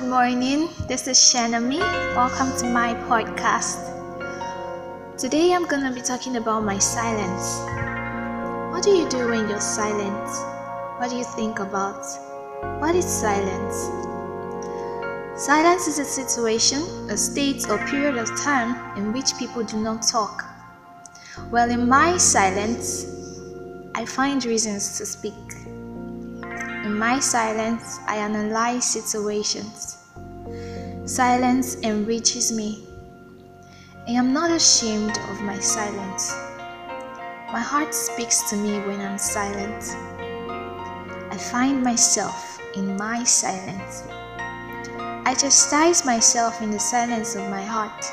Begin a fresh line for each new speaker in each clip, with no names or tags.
morning. This is Shanami. Welcome to my podcast. Today I'm to be talking about my silence. What do you do when you're silent? What do you think about? What is silence? Silence is a situation, a state, or period of time in which people do not talk. Well, in my silence, I find reasons to speak. My silence, I analyze situations. Silence enriches me. I am not ashamed of my silence. My heart speaks to me when I'm silent. I find myself in my silence. I chastise myself in the silence of my heart.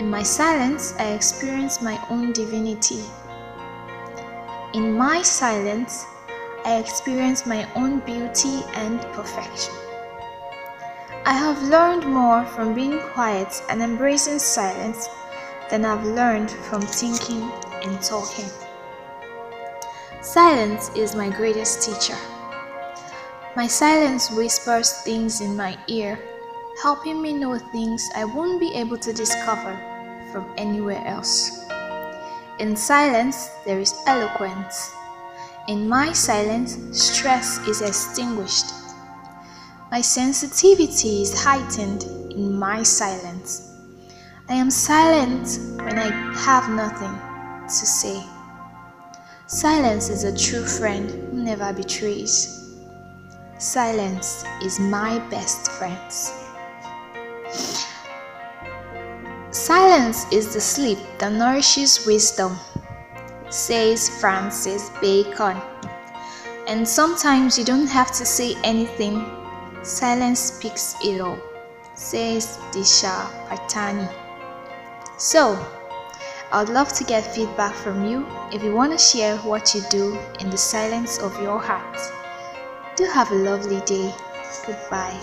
In my silence, I experience my own divinity. In my silence, I experience my own beauty and perfection. I have learned more from being quiet and embracing silence than I've learned from thinking and talking. Silence is my greatest teacher. My silence whispers things in my ear, helping me know things I won't be able to discover from anywhere else. In silence, there is eloquence. In my silence, stress is extinguished. My sensitivity is heightened in my silence. I am silent when I have nothing to say. Silence is a true friend who never betrays. Silence is my best friend. Silence is the sleep that nourishes wisdom says Francis Bacon. And sometimes you don't have to say anything, silence speaks it all, says Disha Patani. So, I would love to get feedback from you if you want to share what you do in the silence of your heart. Do have a lovely day. Goodbye.